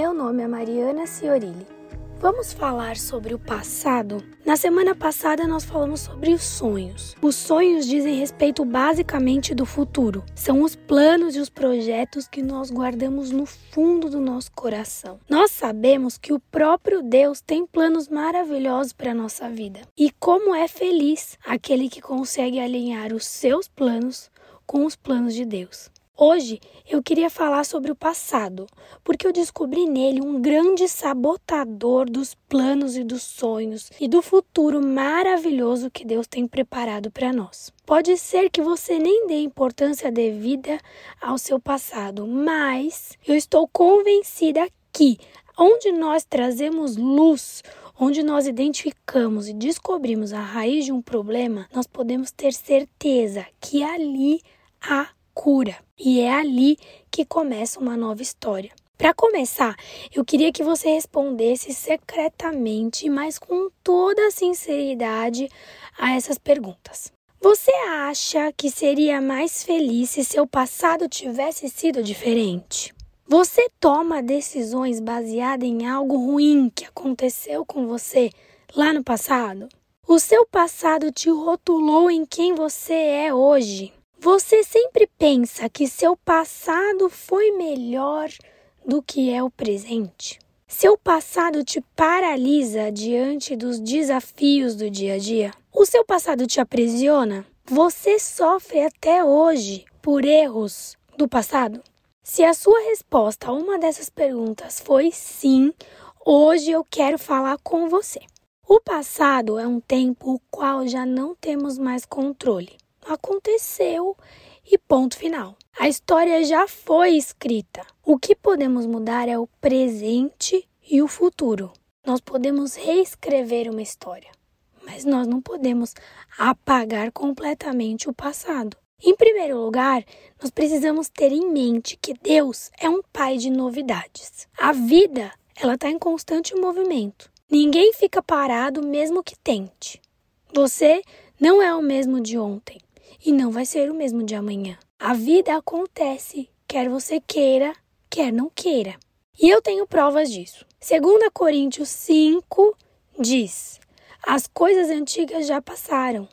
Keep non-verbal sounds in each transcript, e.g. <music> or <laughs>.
Meu nome é Mariana Ciorilli. Vamos falar sobre o passado? Na semana passada nós falamos sobre os sonhos. Os sonhos dizem respeito basicamente do futuro. São os planos e os projetos que nós guardamos no fundo do nosso coração. Nós sabemos que o próprio Deus tem planos maravilhosos para a nossa vida. E como é feliz aquele que consegue alinhar os seus planos com os planos de Deus. Hoje eu queria falar sobre o passado, porque eu descobri nele um grande sabotador dos planos e dos sonhos e do futuro maravilhoso que Deus tem preparado para nós. Pode ser que você nem dê importância devida ao seu passado, mas eu estou convencida que onde nós trazemos luz, onde nós identificamos e descobrimos a raiz de um problema, nós podemos ter certeza que ali há cura. E é ali que começa uma nova história. Para começar, eu queria que você respondesse secretamente, mas com toda a sinceridade, a essas perguntas. Você acha que seria mais feliz se seu passado tivesse sido diferente? Você toma decisões baseadas em algo ruim que aconteceu com você lá no passado? O seu passado te rotulou em quem você é hoje? Você sempre pensa que seu passado foi melhor do que é o presente? Seu passado te paralisa diante dos desafios do dia a dia? O seu passado te aprisiona? Você sofre até hoje por erros do passado? Se a sua resposta a uma dessas perguntas foi sim, hoje eu quero falar com você. O passado é um tempo o qual já não temos mais controle aconteceu e ponto final. A história já foi escrita. O que podemos mudar é o presente e o futuro. Nós podemos reescrever uma história, mas nós não podemos apagar completamente o passado. Em primeiro lugar, nós precisamos ter em mente que Deus é um pai de novidades. A vida, ela está em constante movimento. Ninguém fica parado mesmo que tente. Você não é o mesmo de ontem e não vai ser o mesmo de amanhã. A vida acontece, quer você queira, quer não queira. E eu tenho provas disso. 2 Coríntios 5 diz: As coisas antigas já passaram,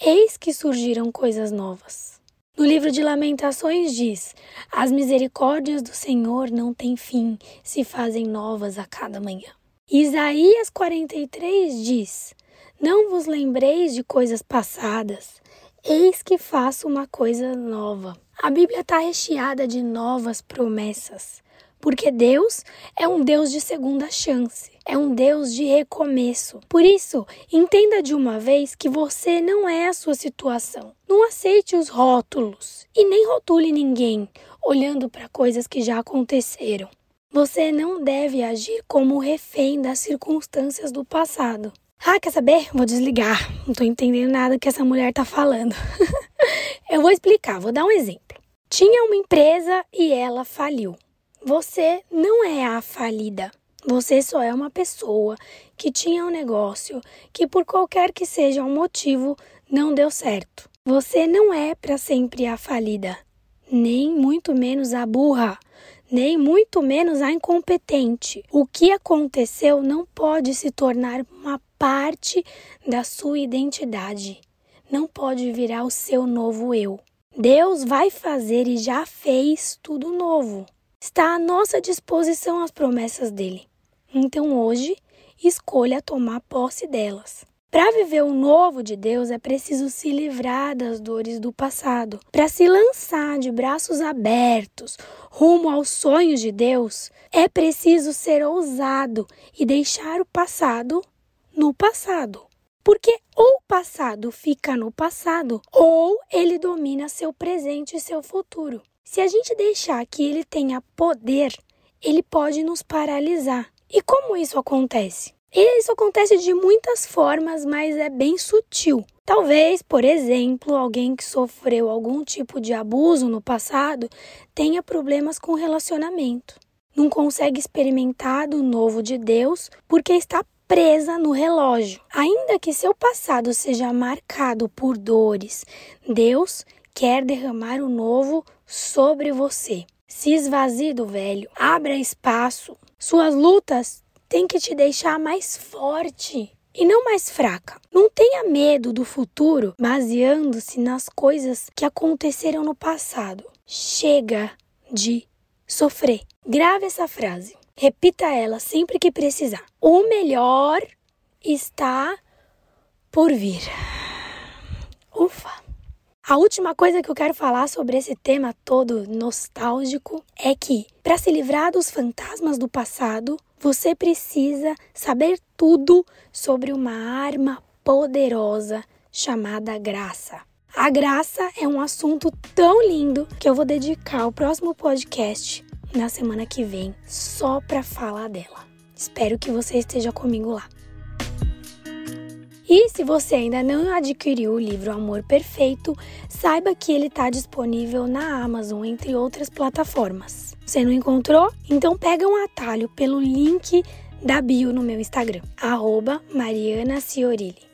eis que surgiram coisas novas. No livro de Lamentações diz: As misericórdias do Senhor não têm fim, se fazem novas a cada manhã. Isaías 43 diz: Não vos lembreis de coisas passadas, Eis que faço uma coisa nova. A Bíblia está recheada de novas promessas, porque Deus é um Deus de segunda chance, é um Deus de recomeço. Por isso, entenda de uma vez que você não é a sua situação. Não aceite os rótulos e nem rotule ninguém olhando para coisas que já aconteceram. Você não deve agir como refém das circunstâncias do passado. Ah, quer saber? Vou desligar. Não tô entendendo nada que essa mulher tá falando. <laughs> Eu vou explicar, vou dar um exemplo. Tinha uma empresa e ela faliu. Você não é a falida. Você só é uma pessoa que tinha um negócio que, por qualquer que seja o motivo, não deu certo. Você não é para sempre a falida, nem muito menos a burra nem muito menos a incompetente. O que aconteceu não pode se tornar uma parte da sua identidade. Não pode virar o seu novo eu. Deus vai fazer e já fez tudo novo. Está à nossa disposição as promessas dele. Então hoje, escolha tomar posse delas. Para viver o novo de Deus é preciso se livrar das dores do passado. Para se lançar de braços abertos rumo aos sonhos de Deus, é preciso ser ousado e deixar o passado no passado. Porque ou o passado fica no passado, ou ele domina seu presente e seu futuro. Se a gente deixar que ele tenha poder, ele pode nos paralisar. E como isso acontece? Isso acontece de muitas formas, mas é bem sutil. Talvez, por exemplo, alguém que sofreu algum tipo de abuso no passado tenha problemas com relacionamento. Não consegue experimentar do novo de Deus porque está presa no relógio. Ainda que seu passado seja marcado por dores, Deus quer derramar o novo sobre você. Se esvazie do velho, abra espaço. Suas lutas têm que te deixar mais forte e não mais fraca. Não tenha medo do futuro baseando-se nas coisas que aconteceram no passado. Chega de sofrer. Grave essa frase. Repita ela sempre que precisar. O melhor está por vir. Ufa! A última coisa que eu quero falar sobre esse tema todo nostálgico é que, para se livrar dos fantasmas do passado, você precisa saber tudo sobre uma arma poderosa chamada graça. A graça é um assunto tão lindo que eu vou dedicar o próximo podcast na semana que vem só para falar dela. Espero que você esteja comigo lá. E se você ainda não adquiriu o livro Amor Perfeito, saiba que ele está disponível na Amazon, entre outras plataformas. Você não encontrou? Então pega um atalho pelo link da bio no meu Instagram, arroba Mariana Ciorilli.